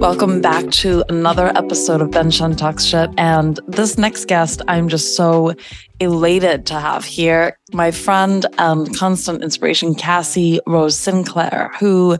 Welcome back to another episode of Benshen Talks Shit. And this next guest, I'm just so elated to have here my friend and constant inspiration, Cassie Rose Sinclair, who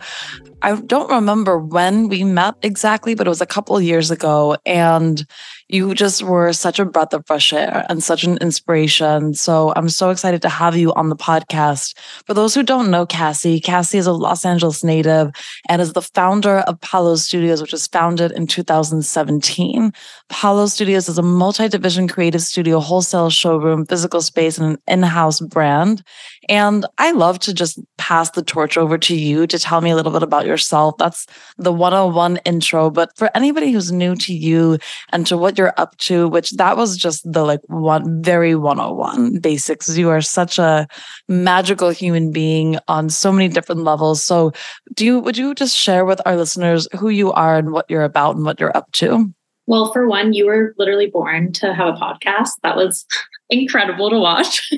I don't remember when we met exactly, but it was a couple years ago. And you just were such a breath of fresh air and such an inspiration. So I'm so excited to have you on the podcast. For those who don't know Cassie, Cassie is a Los Angeles native and is the founder of Palo Studios, which was founded in 2017. Palo Studios is a multi division creative studio, wholesale showroom, physical space, and an in house brand. And I love to just pass the torch over to you to tell me a little bit about yourself. That's the 101 intro. But for anybody who's new to you and to what you're up to, which that was just the like one very 101 basics. You are such a magical human being on so many different levels. So do you would you just share with our listeners who you are and what you're about and what you're up to? Well, for one, you were literally born to have a podcast. That was incredible to watch.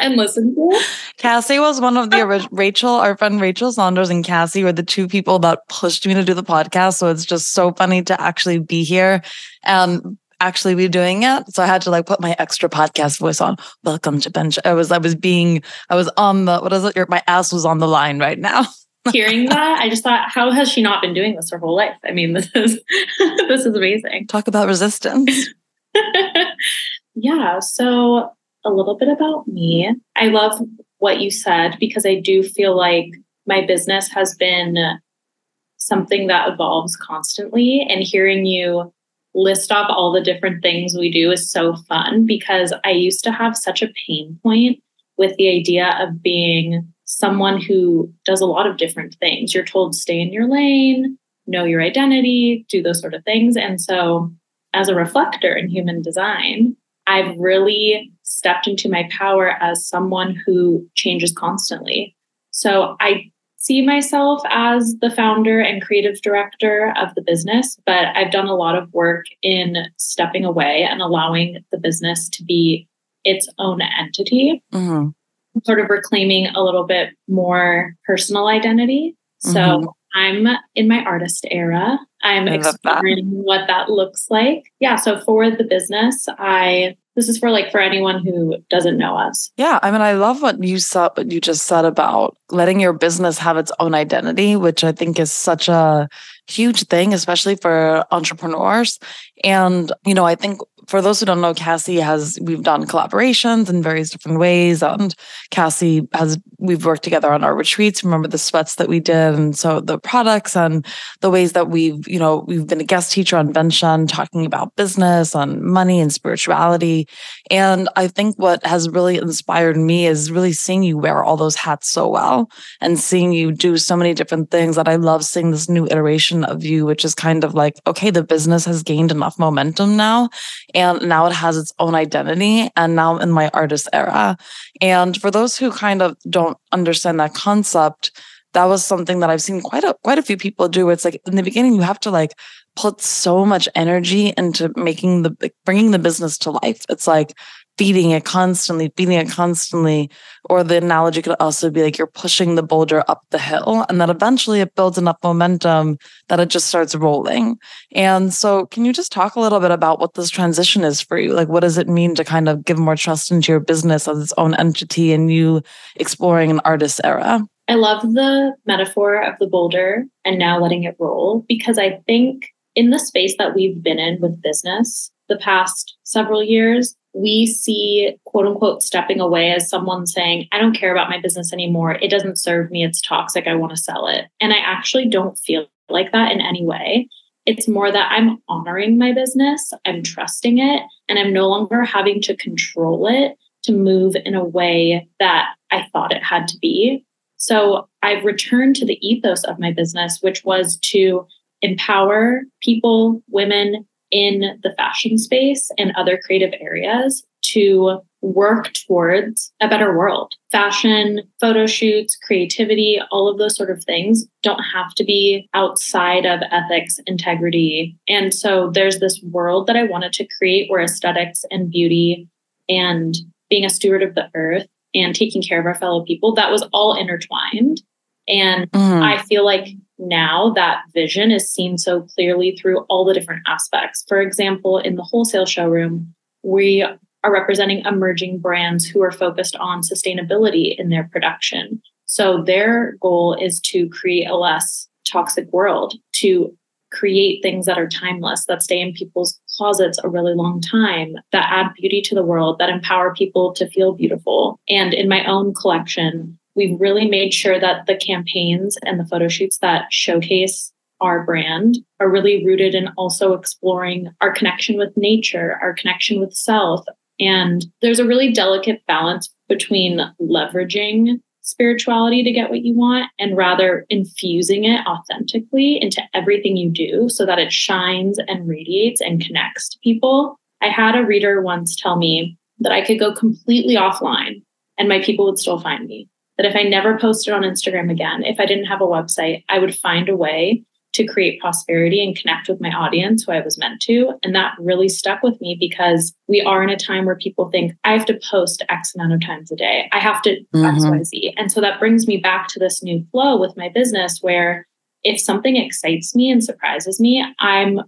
And listen to. Cassie was one of the original, Rachel, our friend Rachel Saunders and Cassie were the two people that pushed me to do the podcast. So it's just so funny to actually be here and actually be doing it. So I had to like put my extra podcast voice on. Welcome to Bench. I was, I was being, I was on the, what is it? Your, my ass was on the line right now. Hearing that, I just thought, how has she not been doing this her whole life? I mean, this is, this is amazing. Talk about resistance. yeah. So a little bit about me. I love what you said because I do feel like my business has been something that evolves constantly. And hearing you list off all the different things we do is so fun because I used to have such a pain point with the idea of being someone who does a lot of different things. You're told stay in your lane, know your identity, do those sort of things. And so, as a reflector in human design, I've really stepped into my power as someone who changes constantly. So I see myself as the founder and creative director of the business, but I've done a lot of work in stepping away and allowing the business to be its own entity, mm-hmm. sort of reclaiming a little bit more personal identity. So mm-hmm. I'm in my artist era. I'm exploring that. what that looks like. Yeah. So for the business, I this is for like for anyone who doesn't know us. Yeah, I mean, I love what you said, what you just said about letting your business have its own identity, which I think is such a huge thing, especially for entrepreneurs. And you know, I think for those who don't know, Cassie has we've done collaborations in various different ways. And Cassie has we've worked together on our retreats. Remember the sweats that we did, and so the products and the ways that we've you know we've been a guest teacher on Benshen talking about business, on money and spirituality. And I think what has really inspired me is really seeing you wear all those hats so well, and seeing you do so many different things. That I love seeing this new iteration of you, which is kind of like okay, the business has gained enough momentum now and now it has its own identity. And now in my artist era. And for those who kind of don't understand that concept, that was something that I've seen quite a quite a few people do. It's like in the beginning, you have to like put so much energy into making the bringing the business to life. It's like feeding it constantly, feeding it constantly. Or the analogy could also be like you're pushing the boulder up the hill, and then eventually it builds enough momentum that it just starts rolling. And so, can you just talk a little bit about what this transition is for you? Like, what does it mean to kind of give more trust into your business as its own entity and you exploring an artist era? I love the metaphor of the boulder and now letting it roll because I think in the space that we've been in with business the past several years, we see quote unquote stepping away as someone saying, I don't care about my business anymore. It doesn't serve me. It's toxic. I want to sell it. And I actually don't feel like that in any way. It's more that I'm honoring my business, I'm trusting it, and I'm no longer having to control it to move in a way that I thought it had to be. So I've returned to the ethos of my business, which was to empower people, women, in the fashion space and other creative areas to work towards a better world. Fashion, photo shoots, creativity, all of those sort of things don't have to be outside of ethics, integrity. And so there's this world that I wanted to create where aesthetics and beauty and being a steward of the earth and taking care of our fellow people, that was all intertwined. And mm. I feel like now that vision is seen so clearly through all the different aspects. For example, in the wholesale showroom, we are representing emerging brands who are focused on sustainability in their production. So their goal is to create a less toxic world, to create things that are timeless, that stay in people's closets a really long time, that add beauty to the world, that empower people to feel beautiful. And in my own collection, we've really made sure that the campaigns and the photo shoots that showcase our brand are really rooted in also exploring our connection with nature, our connection with self. And there's a really delicate balance between leveraging spirituality to get what you want and rather infusing it authentically into everything you do so that it shines and radiates and connects to people. I had a reader once tell me that I could go completely offline and my people would still find me that if I never posted on Instagram again, if I didn't have a website, I would find a way to create prosperity and connect with my audience who I was meant to. And that really stuck with me because we are in a time where people think I have to post X amount of times a day. I have to mm-hmm. XYZ. And so that brings me back to this new flow with my business where if something excites me and surprises me, I'm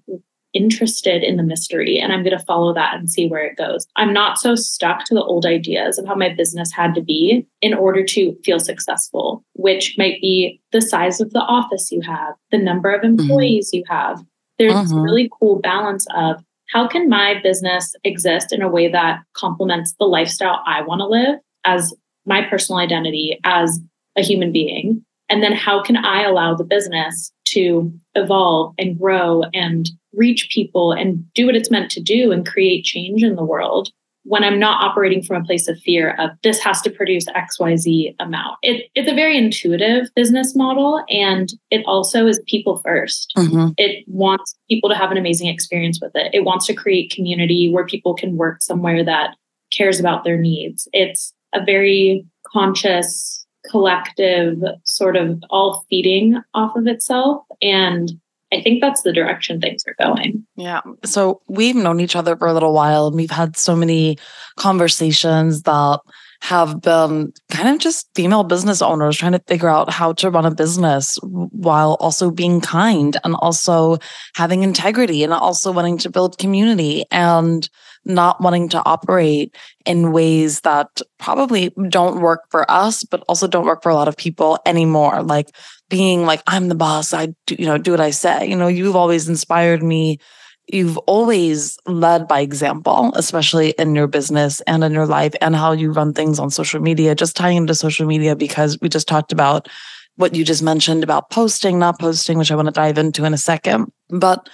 interested in the mystery and I'm going to follow that and see where it goes. I'm not so stuck to the old ideas of how my business had to be in order to feel successful, which might be the size of the office you have, the number of mm-hmm. employees mm-hmm. you have. There's this really cool balance of how can my business exist in a way that complements the lifestyle I want to live as my personal identity as a human being? And then how can I allow the business to evolve and grow and reach people and do what it's meant to do and create change in the world when I'm not operating from a place of fear of this has to produce XYZ amount. It, it's a very intuitive business model and it also is people 1st mm-hmm. It wants people to have an amazing experience with it. It wants to create community where people can work somewhere that cares about their needs. It's a very conscious, collective, sort of all feeding off of itself. And I think that's the direction things are going. Yeah. So we've known each other for a little while and we've had so many conversations that have been kind of just female business owners trying to figure out how to run a business while also being kind and also having integrity and also wanting to build community and not wanting to operate in ways that probably don't work for us, but also don't work for a lot of people anymore. Like being like, I'm the boss, I do, you know, do what I say. You know, you've always inspired me. You've always led by example, especially in your business and in your life and how you run things on social media. Just tying into social media because we just talked about what you just mentioned about posting, not posting, which I want to dive into in a second. But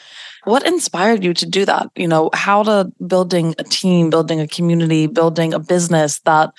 what inspired you to do that? You know, how to building a team, building a community, building a business that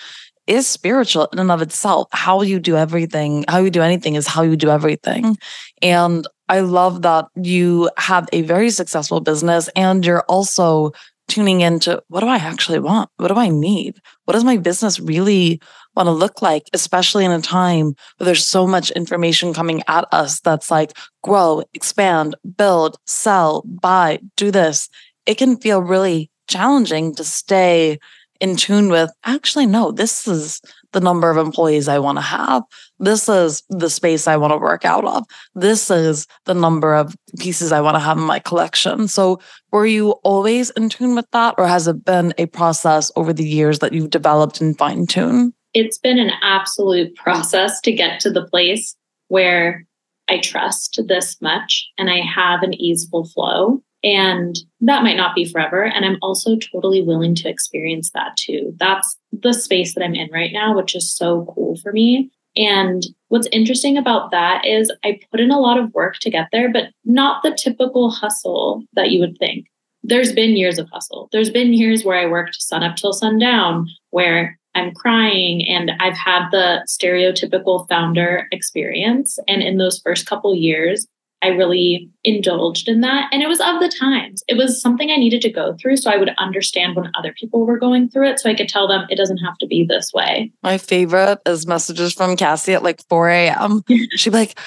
is spiritual in and of itself. How you do everything, how you do anything is how you do everything. Mm. And I love that you have a very successful business and you're also tuning into what do I actually want? What do I need? What does my business really want to look like, especially in a time where there's so much information coming at us that's like grow, expand, build, sell, buy, do this. It can feel really challenging to stay in tune with actually, no, this is the number of employees I want to have. This is the space I want to work out of. This is the number of pieces I want to have in my collection. So, were you always in tune with that, or has it been a process over the years that you've developed and fine tuned? It's been an absolute process to get to the place where I trust this much and I have an easeful flow. And that might not be forever. And I'm also totally willing to experience that too. That's the space that I'm in right now, which is so cool for me. And what's interesting about that is I put in a lot of work to get there, but not the typical hustle that you would think. There's been years of hustle. There's been years where I worked sun up till sundown, where I'm crying and I've had the stereotypical founder experience. And in those first couple years, I really indulged in that. And it was of the times. It was something I needed to go through so I would understand when other people were going through it. So I could tell them it doesn't have to be this way. My favorite is messages from Cassie at like 4 a.m. She'd be like,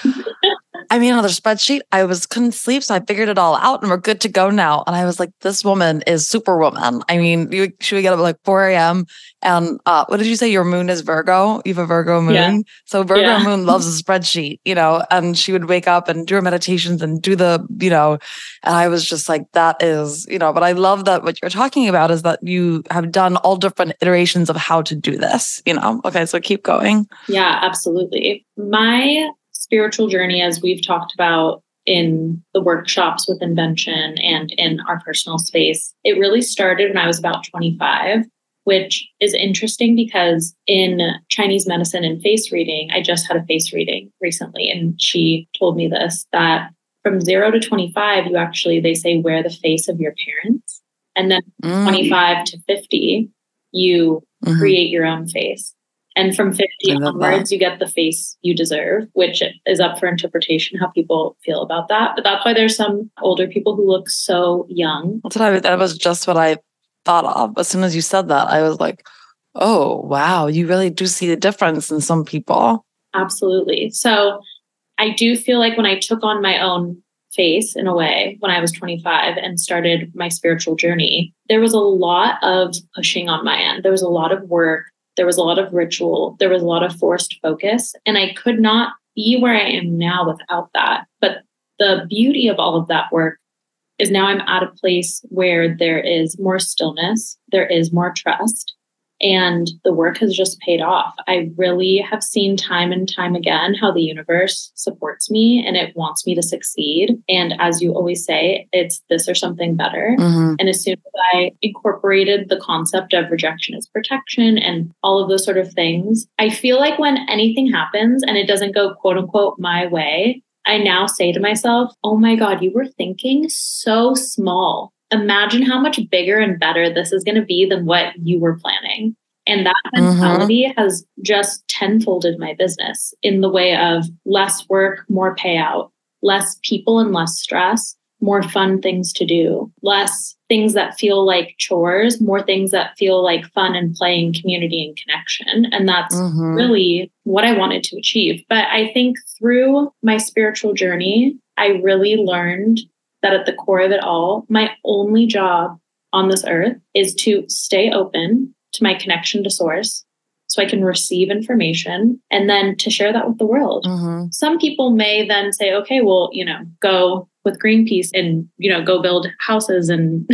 I made another spreadsheet. I was couldn't sleep, so I figured it all out, and we're good to go now. And I was like, this woman is superwoman. I mean, you she would get up at like 4 a.m. And uh, what did you say? Your moon is Virgo. You have a Virgo moon. Yeah. So Virgo yeah. moon loves a spreadsheet, you know. And she would wake up and do her meditations and do the, you know. And I was just like, that is, you know. But I love that what you're talking about is that you have done all different iterations of how to do this. You know. Okay, so keep going. Yeah, absolutely. My spiritual journey, as we've talked about in the workshops with Benshen and in our personal space, it really started when I was about 25, which is interesting because in Chinese medicine and face reading, I just had a face reading recently, and she told me this that from zero to 25, you actually, they say, wear the face of your parents. And then mm. 25 to 50, you mm-hmm. create your own face. And from 50 onwards, that. you get the face you deserve, which is up for interpretation how people feel about that. But that's why there's some older people who look so young. That's what I, that was just what I thought of. As soon as you said that, I was like, oh, wow, you really do see the difference in some people. Absolutely. So I do feel like when I took on my own face in a way when I was 25 and started my spiritual journey, there was a lot of pushing on my end. There was a lot of work there was a lot of ritual. There was a lot of forced focus. And I could not be where I am now without that. But the beauty of all of that work is now I'm at a place where there is more stillness, there is more trust, and the work has just paid off. I really have seen time and time again how the universe supports me and it wants me to succeed. And as you always say, it's this or something better. Mm-hmm. And as soon as I incorporated the concept of rejection as protection and all of those sort of things, I feel like when anything happens and it doesn't go quote unquote my way, I now say to myself, oh my God, you were thinking so small imagine how much bigger and better this is going to be than what you were planning. And that mm-hmm. mentality mm-hmm. has just tenfolded my business in the way of less work, more payout, less people and less stress, more fun things to do, less things that feel like chores, more things that feel like fun and playing community and connection. And that's mm-hmm. really what I wanted to achieve. But I think through my spiritual journey, I really learned that at the core of it all, my only job on this earth is to stay open to my connection to source so I can receive information and then to share that with the world. Mm-hmm. Some people may then say, okay, well, you know, go with Greenpeace and, you know, go build houses and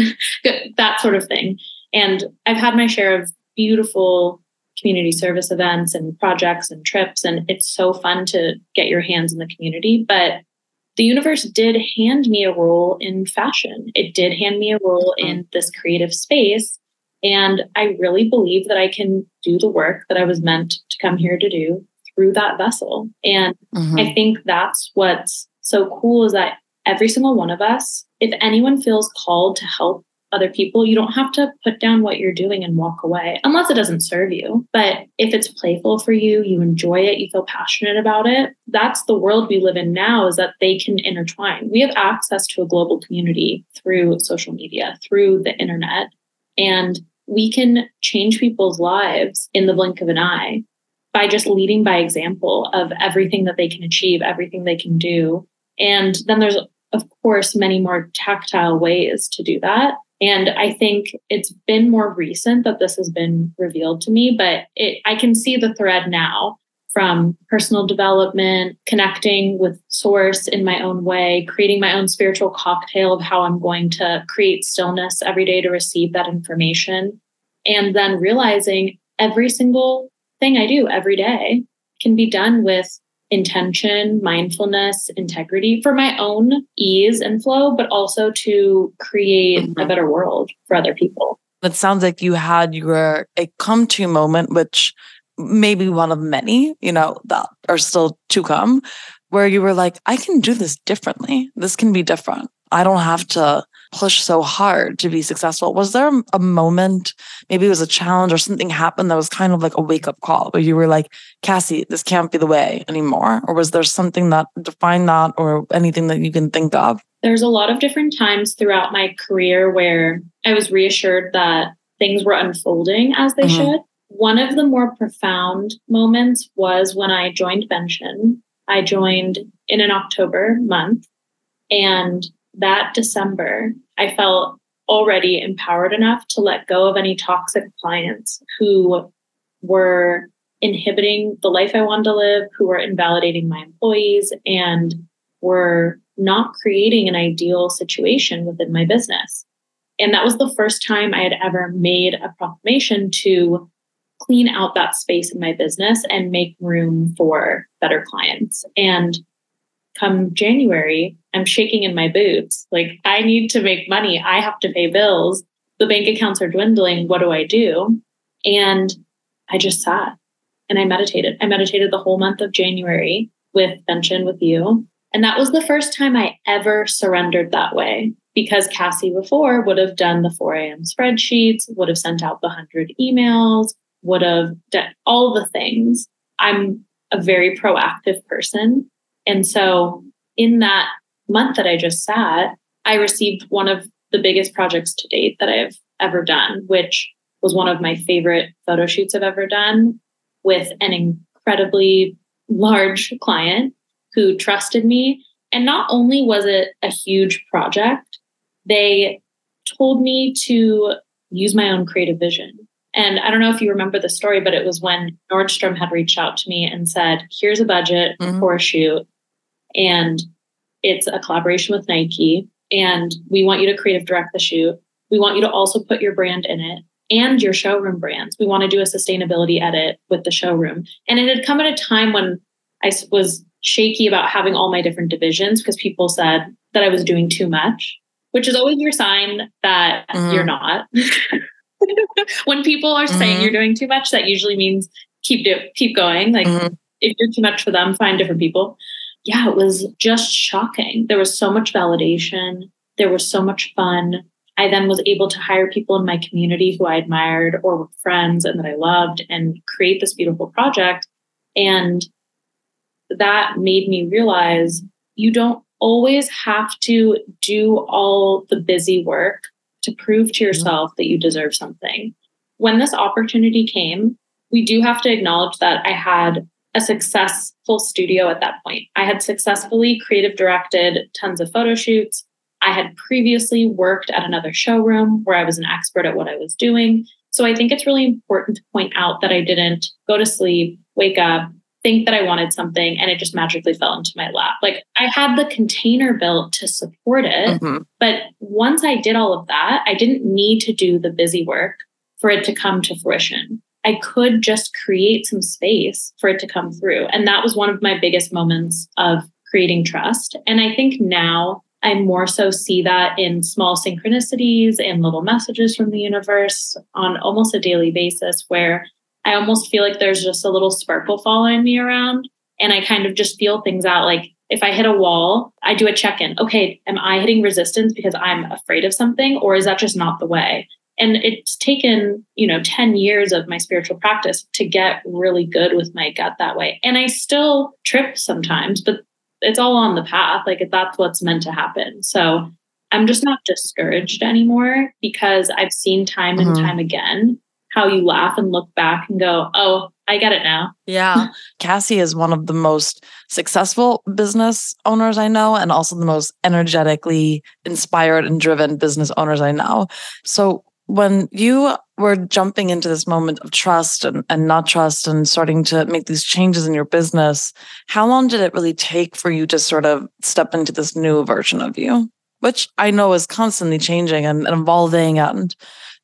that sort of thing. And I've had my share of beautiful community service events and projects and trips. And it's so fun to get your hands in the community. But the universe did hand me a role in fashion. It did hand me a role mm-hmm. in this creative space. And I really believe that I can do the work that I was meant to come here to do through that vessel. And mm-hmm. I think that's what's so cool is that every single one of us, if anyone feels called to help other people. You don't have to put down what you're doing and walk away unless it doesn't serve you. But if it's playful for you, you enjoy it, you feel passionate about it, that's the world we live in now is that they can intertwine. We have access to a global community through social media, through the internet, and we can change people's lives in the blink of an eye by just leading by example of everything that they can achieve, everything they can do. And then there's of course, many more tactile ways to do that. And I think it's been more recent that this has been revealed to me, but it, I can see the thread now from personal development, connecting with source in my own way, creating my own spiritual cocktail of how I'm going to create stillness every day to receive that information. And then realizing every single thing I do every day can be done with intention, mindfulness, integrity for my own ease and flow, but also to create mm-hmm. a better world for other people. It sounds like you had your a come to moment, which maybe one of many, you know, that are still to come, where you were like, I can do this differently. This can be different. I don't have to push so hard to be successful. Was there a moment, maybe it was a challenge or something happened that was kind of like a wake up call where you were like, Cassie, this can't be the way anymore? Or was there something that defined that or anything that you can think of? There's a lot of different times throughout my career where I was reassured that things were unfolding as they mm-hmm. should. One of the more profound moments was when I joined Benshen I joined in an October month. And that December, I felt already empowered enough to let go of any toxic clients who were inhibiting the life I wanted to live, who were invalidating my employees, and were not creating an ideal situation within my business. And that was the first time I had ever made a proclamation to clean out that space in my business and make room for better clients. And come January, I'm shaking in my boots. Like, I need to make money. I have to pay bills. The bank accounts are dwindling. What do I do? And I just sat and I meditated. I meditated the whole month of January with Benshen with you. And that was the first time I ever surrendered that way because Cassie before would have done the 4 a.m. spreadsheets, would have sent out the 100 emails, would have done all the things. I'm a very proactive person. And so in that month that I just sat, I received one of the biggest projects to date that I've ever done, which was one of my favorite photo shoots I've ever done with an incredibly large client who trusted me. And not only was it a huge project, they told me to use my own creative vision. And I don't know if you remember the story, but it was when Nordstrom had reached out to me and said, here's a budget mm-hmm. for a shoot. And it's a collaboration with Nike. And we want you to creative direct the shoot. We want you to also put your brand in it and your showroom brands. We want to do a sustainability edit with the showroom. And it had come at a time when I was shaky about having all my different divisions because people said that I was doing too much, which is always your sign that mm-hmm. you're not. when people are mm-hmm. saying you're doing too much, that usually means keep do keep going. Like mm-hmm. if you're too much for them, find different people. Yeah, it was just shocking. There was so much validation. There was so much fun. I then was able to hire people in my community who I admired or were friends and that I loved and create this beautiful project. And that made me realize you don't always have to do all the busy work to prove to yourself that you deserve something. When this opportunity came, we do have to acknowledge that I had a successful studio at that point. I had successfully creative directed tons of photo shoots. I had previously worked at another showroom where I was an expert at what I was doing. So I think it's really important to point out that I didn't go to sleep, wake up, think that I wanted something, and it just magically fell into my lap. Like I had the container built to support it. Mm-hmm. But once I did all of that, I didn't need to do the busy work for it to come to fruition. I could just create some space for it to come through. And that was one of my biggest moments of creating trust. And I think now I more so see that in small synchronicities and little messages from the universe on almost a daily basis where I almost feel like there's just a little sparkle following me around and I kind of just feel things out like if I hit a wall, I do a check in. Okay, am I hitting resistance because I'm afraid of something or is that just not the way? And it's taken, you know, 10 years of my spiritual practice to get really good with my gut that way. And I still trip sometimes, but it's all on the path. Like that's what's meant to happen. So I'm just not discouraged anymore because I've seen time and mm-hmm. time again how you laugh and look back and go, oh, I get it now. Yeah. Cassie is one of the most successful business owners I know, and also the most energetically inspired and driven business owners I know. So, when you were jumping into this moment of trust and, and not trust and starting to make these changes in your business, how long did it really take for you to sort of step into this new version of you? Which I know is constantly changing and, and evolving. And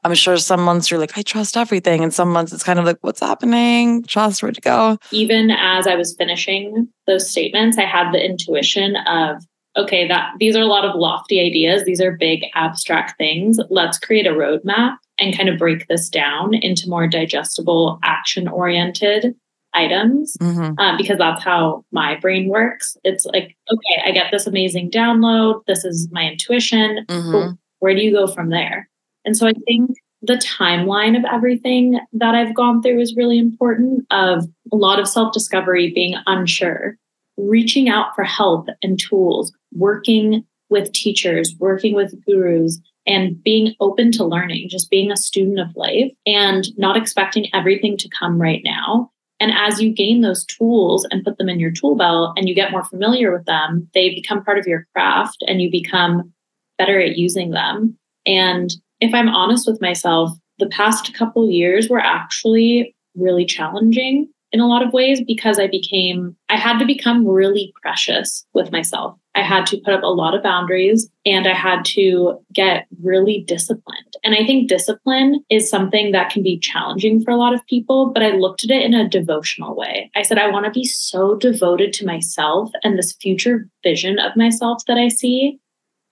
I'm sure some months you're like, I trust everything. And some months it's kind of like, what's happening? Trust, where to go? Even as I was finishing those statements, I had the intuition of, okay, that these are a lot of lofty ideas. These are big abstract things. Let's create a roadmap and kind of break this down into more digestible, action oriented items mm-hmm. um, because that's how my brain works. It's like, okay, I get this amazing download. This is my intuition. Mm-hmm. Where do you go from there? And so I think the timeline of everything that I've gone through is really important of a lot of self-discovery, being unsure, reaching out for help and tools, working with teachers, working with gurus, and being open to learning, just being a student of life and not expecting everything to come right now. And as you gain those tools and put them in your tool belt and you get more familiar with them, they become part of your craft and you become better at using them. And if I'm honest with myself, the past couple years were actually really challenging in a lot of ways because I became, I had to become really precious with myself. I had to put up a lot of boundaries and I had to get really disciplined. And I think discipline is something that can be challenging for a lot of people, but I looked at it in a devotional way. I said, I want to be so devoted to myself and this future vision of myself that I see.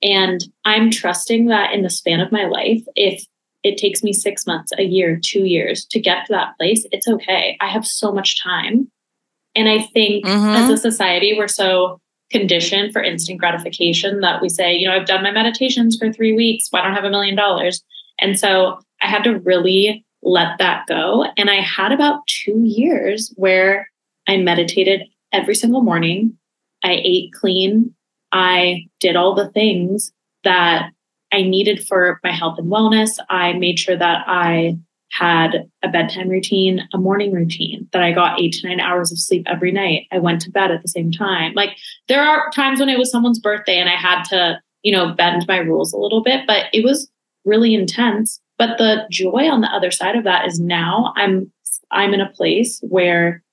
And I'm trusting that in the span of my life, if it takes me six months, a year, two years to get to that place, it's okay. I have so much time. And I think mm-hmm. as a society, we're so conditioned for instant gratification that we say, you know, I've done my meditations for three weeks. Why don't I have a million dollars? And so I had to really let that go. And I had about two years where I meditated every single morning. I ate clean. I did all the things that I needed for my health and wellness. I made sure that I had a bedtime routine, a morning routine, that I got eight to nine hours of sleep every night. I went to bed at the same time. Like there are times when it was someone's birthday and I had to, you know, bend my rules a little bit, but it was really intense. But the joy on the other side of that is now I'm I'm in a place where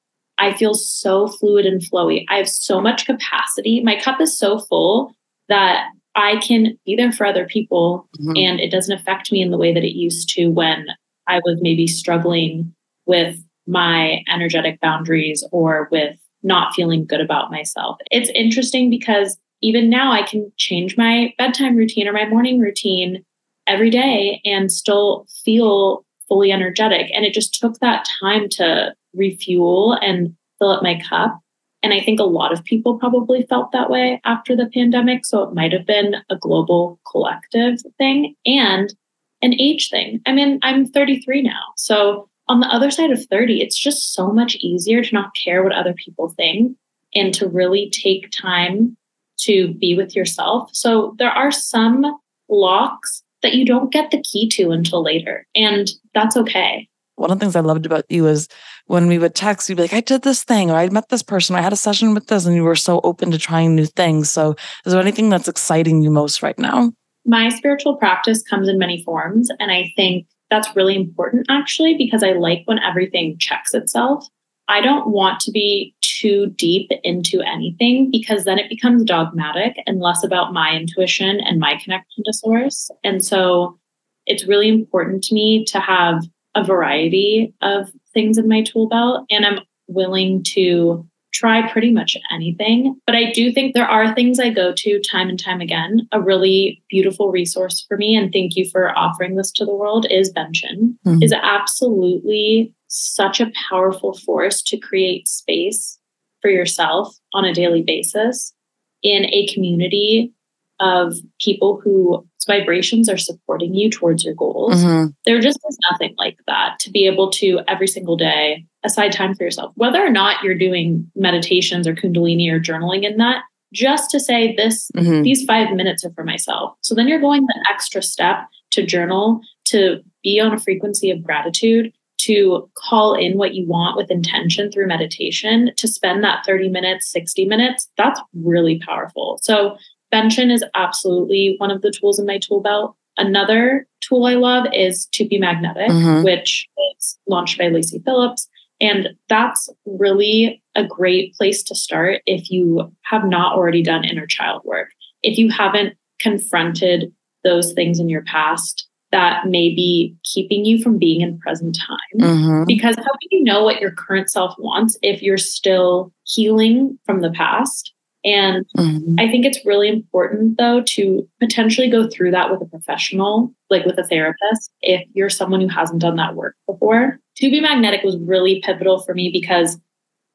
I feel so fluid and flowy. I have so much capacity. My cup is so full that I can be there for other people mm-hmm. and it doesn't affect me in the way that it used to when I was maybe struggling with my energetic boundaries or with not feeling good about myself. It's interesting because even now I can change my bedtime routine or my morning routine every day and still feel fully energetic. And it just took that time to refuel and fill up my cup. And I think a lot of people probably felt that way after the pandemic. So it might have been a global collective thing and an age thing. I mean, I'm 33 now. So on the other side of 30, it's just so much easier to not care what other people think and to really take time to be with yourself. So there are some locks that you don't get the key to until later, and that's okay one of the things I loved about you is when we would text, you'd be like, I did this thing, or I met this person, or I had a session with this, and you were so open to trying new things. So, is there anything that's exciting you most right now? My spiritual practice comes in many forms. And I think that's really important actually, because I like when everything checks itself. I don't want to be too deep into anything because then it becomes dogmatic and less about my intuition and my connection to source. And so it's really important to me to have a variety of things in my tool belt and I'm willing to try pretty much anything. But I do think there are things I go to time and time again. A really beautiful resource for me, and thank you for offering this to the world, is Benshen. Mm-hmm. Is absolutely such a powerful force to create space for yourself on a daily basis in a community of people who vibrations are supporting you towards your goals. Mm-hmm. There just is nothing like that to be able to every single day aside time for yourself, whether or not you're doing meditations or kundalini or journaling in that, just to say this, mm-hmm. these five minutes are for myself. So then you're going the extra step to journal, to be on a frequency of gratitude, to call in what you want with intention through meditation, to spend that 30 minutes, 60 minutes. That's really powerful. So Benshen is absolutely one of the tools in my tool belt. Another tool I love is To Be Magnetic, mm-hmm. which is launched by Lacy Phillips. And that's really a great place to start if you have not already done inner child work. If you haven't confronted those things in your past that may be keeping you from being in present time. Mm-hmm. Because how do you know what your current self wants if you're still healing from the past? And mm-hmm. I think it's really important, though, to potentially go through that with a professional, like with a therapist, if you're someone who hasn't done that work before. To be magnetic was really pivotal for me because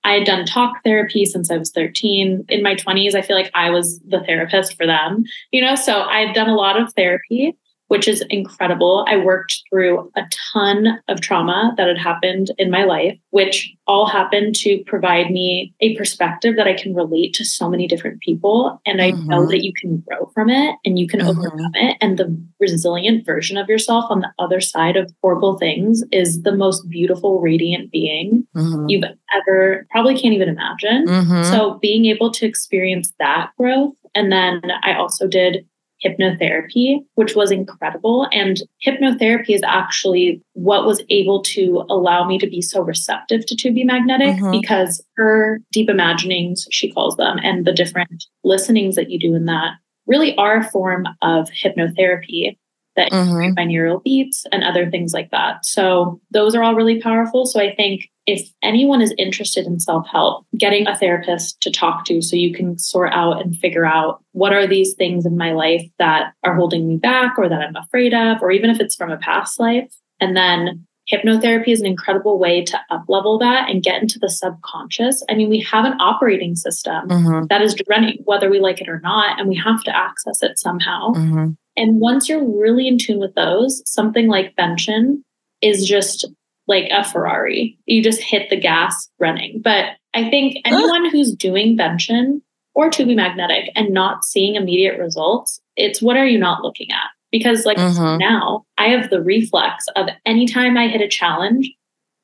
I had done talk therapy since I was 13. In my 20s, I feel like I was the therapist for them, you know? So I had done a lot of therapy. Which is incredible. I worked through a ton of trauma that had happened in my life, which all happened to provide me a perspective that I can relate to so many different people. And I mm-hmm. know that you can grow from it and you can mm-hmm. overcome it. And the resilient version of yourself on the other side of horrible things is the most beautiful, radiant being mm-hmm. you've ever probably can't even imagine. Mm-hmm. So being able to experience that growth. And then I also did hypnotherapy, which was incredible. And hypnotherapy is actually what was able to allow me to be so receptive to To Be Magnetic mm-hmm. because her deep imaginings, she calls them, and the different listenings that you do in that really are a form of hypnotherapy that mm-hmm. binaural beats and other things like that. So those are all really powerful. So I think if anyone is interested in self-help, getting a therapist to talk to so you can sort out and figure out what are these things in my life that are holding me back or that I'm afraid of, or even if it's from a past life. And then hypnotherapy is an incredible way to up level that and get into the subconscious. I mean, we have an operating system mm-hmm. that is running, whether we like it or not, and we have to access it somehow. Mm-hmm. And once you're really in tune with those, something like Benshen is just like a Ferrari. You just hit the gas running. But I think anyone who's doing Benshen or to be magnetic and not seeing immediate results, it's what are you not looking at? Because like mm-hmm. now I have the reflex of anytime I hit a challenge,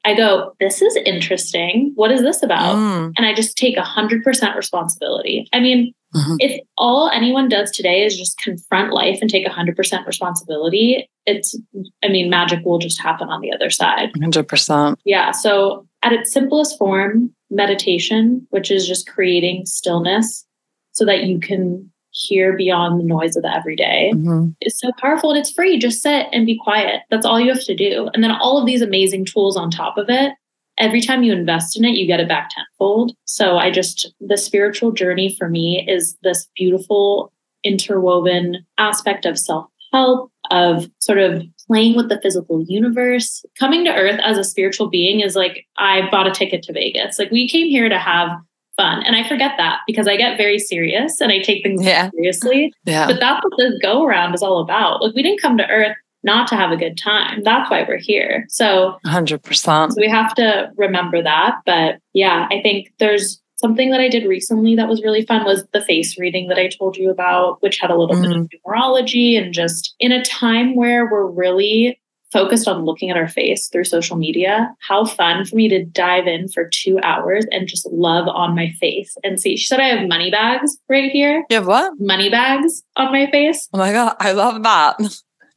I go, this is interesting. What is this about? Mm. And I just take a hundred percent responsibility. I mean, Mm-hmm. If all anyone does today is just confront life and take 100% responsibility, it's, I mean, magic will just happen on the other side. 100%. Yeah. So, at its simplest form, meditation, which is just creating stillness so that you can hear beyond the noise of the everyday, mm-hmm. is so powerful and it's free. Just sit and be quiet. That's all you have to do. And then all of these amazing tools on top of it every time you invest in it, you get it back tenfold. So I just, the spiritual journey for me is this beautiful interwoven aspect of self help, of sort of playing with the physical universe. Coming to Earth as a spiritual being is like, I bought a ticket to Vegas. Like, we came here to have fun. And I forget that because I get very serious and I take things yeah. seriously. Yeah. But that's what this go around is all about. Like, we didn't come to Earth not to have a good time. That's why we're here. So 100%. So we have to remember that. But yeah, I think there's something that I did recently that was really fun was the face reading that I told you about, which had a little mm-hmm. bit of mm-hmm. numerology and just in a time where we're really focused on looking at our face through social media. How fun for me to dive in for two hours and just love on my face and see. She said I have money bags right here. You have what? Money bags on my face. Oh my God. I love that.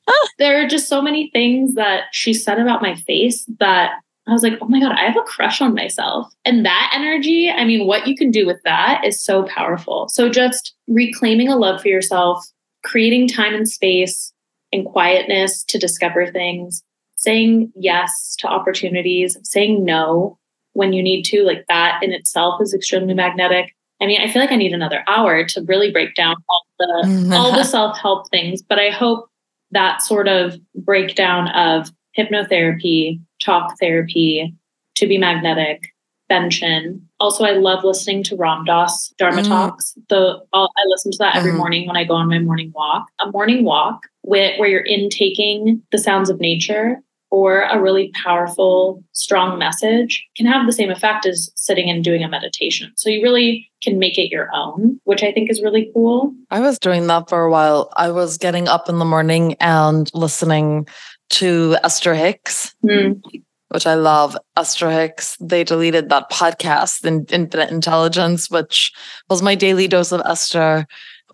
there are just so many things that she said about my face that I was like, oh my God, I have a crush on myself. And that energy, I mean, what you can do with that is so powerful. So just reclaiming a love for yourself, creating time and space and quietness to discover things, saying yes to opportunities, saying no when you need to, like that in itself is extremely magnetic. I mean, I feel like I need another hour to really break down all the mm-hmm. all the self-help things, but I hope that sort of breakdown of hypnotherapy, talk therapy, to be magnetic, Benshen. Also, I love listening to Ram Dass Dharma mm. talks. The I'll, i listen to that every mm. morning when I go on my morning walk. A morning walk with, where you're intaking the sounds of nature or a really powerful, strong message can have the same effect as sitting and doing a meditation. So you really can make it your own, which I think is really cool. I was doing that for a while. I was getting up in the morning and listening to Esther Hicks. Mm. Which I love, Esther Hicks. They deleted that podcast, in Infinite Intelligence, which was my daily dose of Esther.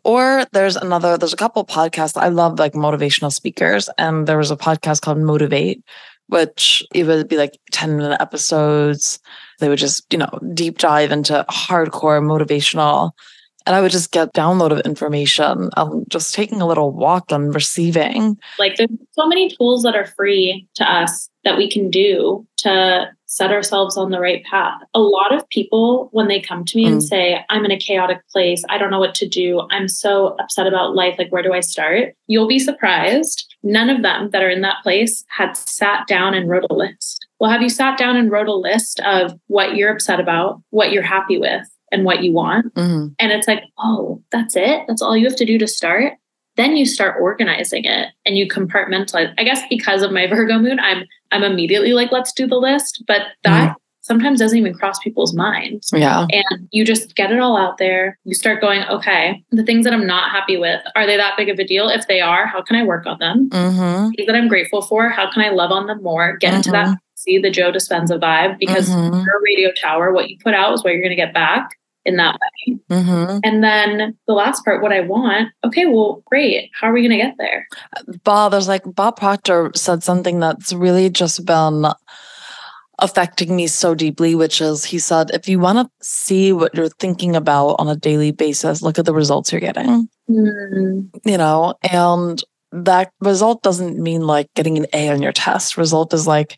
Or there's another, there's a couple podcasts. I love like motivational speakers. And there was a podcast called Motivate, which it would be like 10 minute episodes. They would just, you know, deep dive into hardcore motivational. And I would just get download of information. I'm just taking a little walk and receiving. Like there's so many tools that are free to us that we can do to set ourselves on the right path. A lot of people, when they come to me mm. and say, I'm in a chaotic place, I don't know what to do, I'm so upset about life, like, where do I start? You'll be surprised. None of them that are in that place had sat down and wrote a list. Well, have you sat down and wrote a list of what you're upset about, what you're happy with, and what you want? Mm. And it's like, oh, that's it? That's all you have to do to start? then you start organizing it and you compartmentalize. I guess because of my Virgo moon, I'm I'm immediately like, let's do the list. But that mm. sometimes doesn't even cross people's minds. Yeah. And you just get it all out there. You start going, okay, the things that I'm not happy with, are they that big of a deal? If they are, how can I work on them? Mm-hmm. Things that I'm grateful for, how can I love on them more? Get mm-hmm. into that mm-hmm. see the Joe Dispenza vibe because mm-hmm. your radio tower, what you put out is what you're going to get back in that way. Mm-hmm. And then the last part, what I want, okay, well, great. How are we going to get there? Bob, there's like Bob Proctor said something that's really just been affecting me so deeply, which is he said, if you want to see what you're thinking about on a daily basis, look at the results you're getting. Mm. You know, and that result doesn't mean like getting an A on your test. Result is like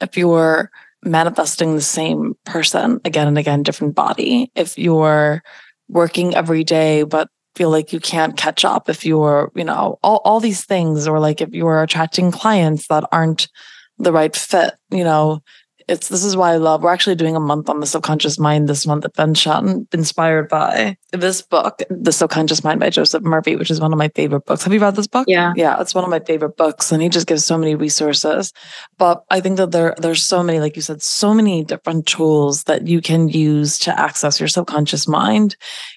if you're manifesting the same person again and again, different body. If you're working every day, but feel like you can't catch up, if you're, you know, all, all these things, or like if you're attracting clients that aren't the right fit, you know, it's this is why I love. We're actually doing a month on the subconscious mind this month at Benshen, inspired by this book, The Subconscious Mind by Joseph Murphy, which is one of my favorite books. Have you read this book? Yeah, yeah, it's one of my favorite books, and he just gives so many resources. But I think that there there's so many, like you said, so many different tools that you can use to access your subconscious mind,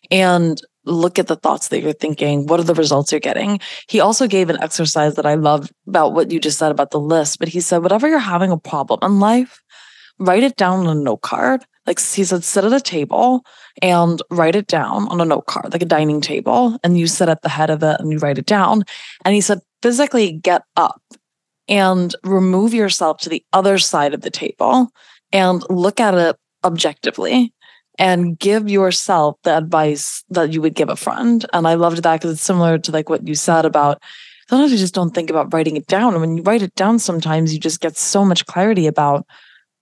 and look at the thoughts that you're thinking. What are the results you're getting? He also gave an exercise that I love about what you just said about the list. But he said, whatever you're having a problem in life, write it down on a note card. Like he said, sit at a table and write it down on a note card, like a dining table, and you sit at the head of it and you write it down. And he said, physically get up and remove yourself to the other side of the table and look at it objectively and give yourself the advice that you would give a friend. And I loved that because it's similar to like what you said about sometimes you just don't think about writing it down. And when you write it down, sometimes you just get so much clarity about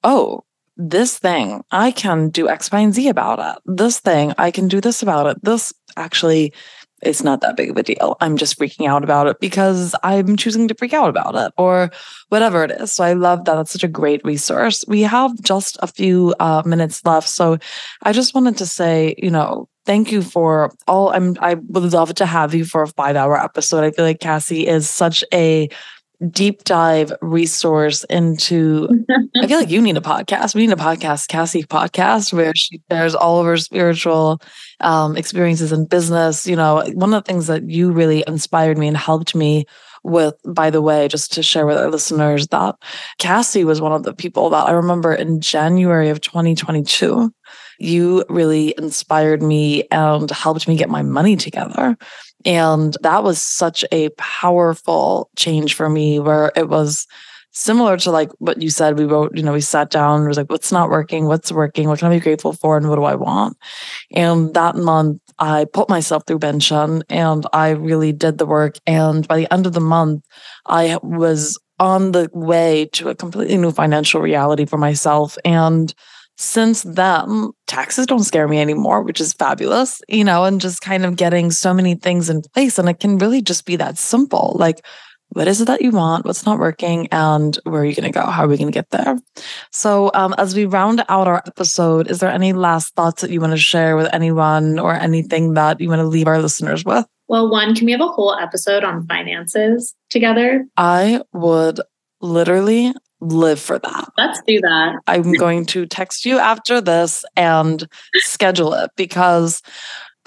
oh, this thing, I can do X, Y, and Z about it. This thing, I can do this about it. This actually it's not that big of a deal. I'm just freaking out about it because I'm choosing to freak out about it or whatever it is. So I love that. That's such a great resource. We have just a few uh, minutes left. So I just wanted to say, you know, thank you for all I'm I would love to have you for a five hour episode. I feel like Cassie is such a deep dive resource into I feel like you need a podcast. We need a podcast, Cassie podcast, where she shares all of her spiritual um, experiences in business. You know, one of the things that you really inspired me and helped me with, by the way, just to share with our listeners that Cassie was one of the people that I remember in January of 2022. You really inspired me and helped me get my money together. And that was such a powerful change for me where it was similar to like what you said. We wrote, you know, we sat down and was like, what's not working? What's working? What can I be grateful for? And what do I want? And that month, I put myself through Benshen and I really did the work. And by the end of the month, I was on the way to a completely new financial reality for myself. And since then, taxes don't scare me anymore, which is fabulous, you know, and just kind of getting so many things in place. And it can really just be that simple. Like, what is it that you want? What's not working? And where are you going to go? How are we going to get there? So, um, as we round out our episode, is there any last thoughts that you want to share with anyone or anything that you want to leave our listeners with? Well, one, can we have a whole episode on finances together? I would literally live for that. Let's do that. I'm going to text you after this and schedule it because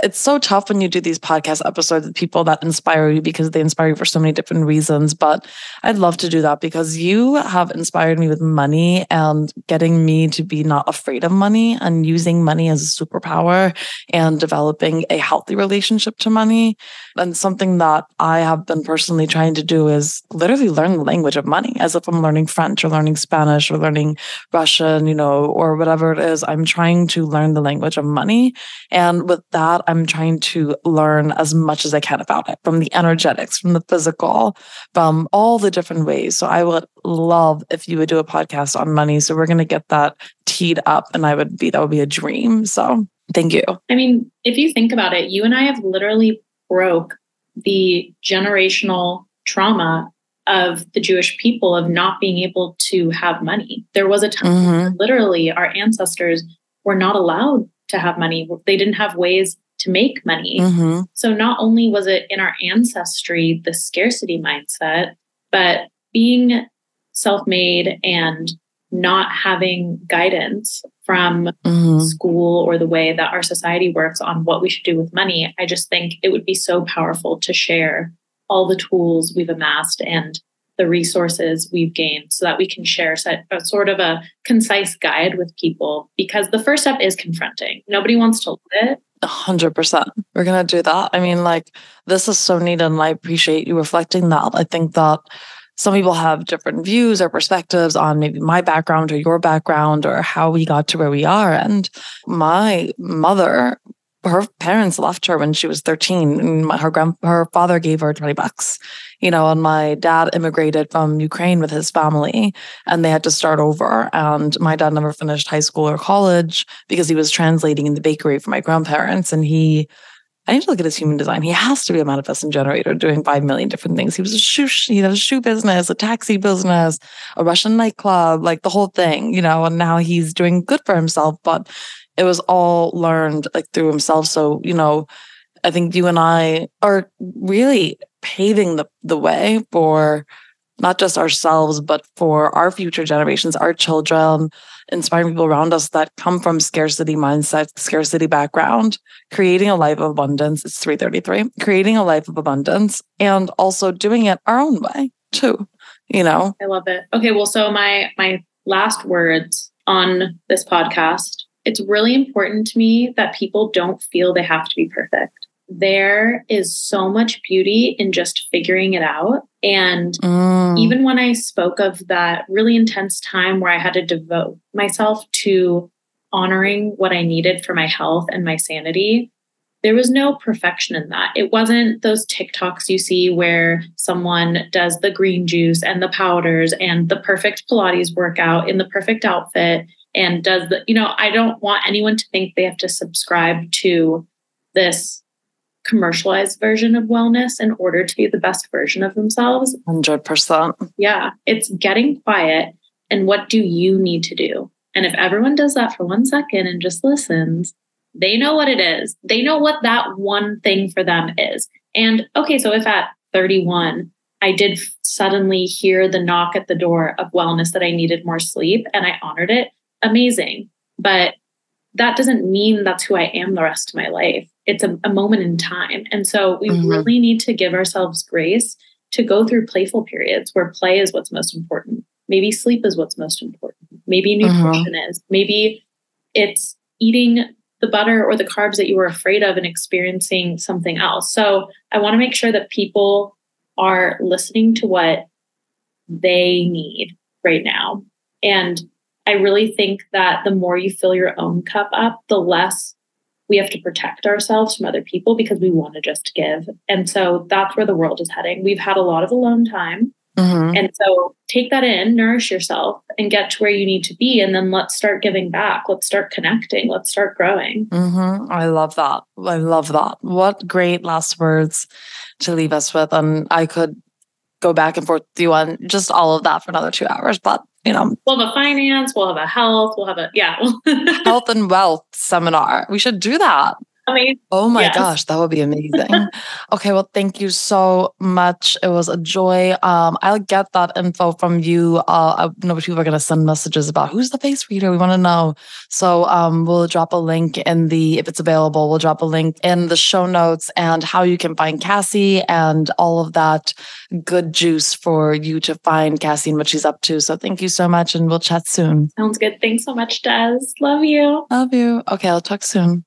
it's so tough when you do these podcast episodes with people that inspire you because they inspire you for so many different reasons. But I'd love to do that because you have inspired me with money and getting me to be not afraid of money and using money as a superpower and developing a healthy relationship to money. And something that I have been personally trying to do is literally learn the language of money as if I'm learning French or learning Spanish or learning Russian, you know, or whatever it is. I'm trying to learn the language of money. And with that, I'm trying to learn as much as I can about it from the energetics, from the physical, from all the different ways. So I would love if you would do a podcast on money. So we're going to get that teed up and I would be, that would be a dream. So thank you. I mean, if you think about it, you and I have literally broke the generational trauma of the Jewish people of not being able to have money. There was a time mm-hmm. literally our ancestors were not allowed to have money. They didn't have ways to make money. Mm-hmm. So not only was it in our ancestry, the scarcity mindset, but being self made and not having guidance from Mm-hmm. school or the way that our society works on what we should do with money, I just think it would be so powerful to share all the tools we've amassed and the resources we've gained so that we can share set, a sort of a concise guide with people because the first step is confronting. Nobody wants to live it. A hundred percent. We're gonna do that. I mean, like this is so neat, and I appreciate you reflecting that. I think that some people have different views or perspectives on maybe my background or your background or how we got to where we are. And my mother, her parents left her when she was 13 and her grand her father gave her 20 bucks you know and my dad immigrated from ukraine with his family and they had to start over and my dad never finished high school or college because he was translating in the bakery for my grandparents and he I need to look at his human design. He has to be a manifesting generator doing five million different things. He was a shoe, he had a shoe business, a taxi business, a Russian nightclub, like the whole thing, you know, and now he's doing good for himself. But it was all learned like through himself. So, you know, I think you and I are really paving the, the way for not just ourselves, but for our future generations, our children, inspiring people around us that come from scarcity mindset, scarcity background, creating a life of abundance. It's 333, creating a life of abundance and also doing it our own way too, you know? I love it. Okay, well, so my my last words on this podcast, it's really important to me that people don't feel they have to be perfect. There is so much beauty in just figuring it out. And Mm, even when I spoke of that really intense time where I had to devote myself to honoring what I needed for my health and my sanity, there was no perfection in that. It wasn't those TikToks you see where someone does the green juice and the powders and the perfect Pilates workout in the perfect outfit and does the, you know, I don't want anyone to think they have to subscribe to this commercialized version of wellness in order to be the best version of themselves 100%. yeah, it's getting quiet. And what do you need to do? And if everyone does that for one second and just listens, they know what it is. They know what that one thing for them is. And okay, so if at 31, I did suddenly hear the knock at the door of wellness that I needed more sleep and I honored it, amazing. But that doesn't mean that's who I am the rest of my life. It's a, a moment in time. And so we Mhm. really need to give ourselves grace to go through playful periods where play is what's most important. Maybe sleep is what's most important. Maybe nutrition is. Maybe it's eating the butter or the carbs that you were afraid of and experiencing something else. So I want to make sure that people are listening to what they need right now. And I really think that the more you fill your own cup up, the less we have to protect ourselves from other people because we want to just give. And so that's where the world is heading. We've had a lot of alone time. Mhm. And so take that in, nourish yourself, and get to where you need to be. And then let's start giving back. Let's start connecting. Let's start growing. hmm I love that. I love that. What great last words to leave us with. And I could go back and forth with you on just all of that for another two hours. But, you know, We'll have a finance, we'll have a health, we'll have a, yeah. health and wealth seminar. We should do that. I mean, Oh my Yes. gosh, that would be amazing. okay, well, thank you so much. It was a joy. Um, I'll get that info from you. Uh, I know people are going to send messages about who's the face reader. We want to know. So um, we'll drop a link in the, if it's available, we'll drop a link in the show notes and how you can find Cassie and all of that good juice for you to find Cassie and what she's up to. So thank you so much, and we'll chat soon. sounds good. Thanks so much, Des. Love you. Love you. Okay, I'll talk soon.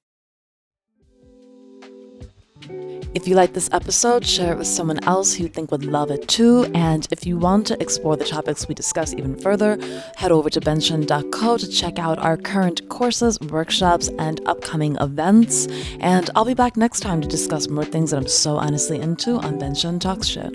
If you like this episode, share it with someone else who you think would love it too. And if you want to explore the topics we discuss even further, head over to benshen.co to check out our current courses, workshops, and upcoming events. And I'll be back next time to discuss more things that I'm so honestly into on Benshen Talks Shit.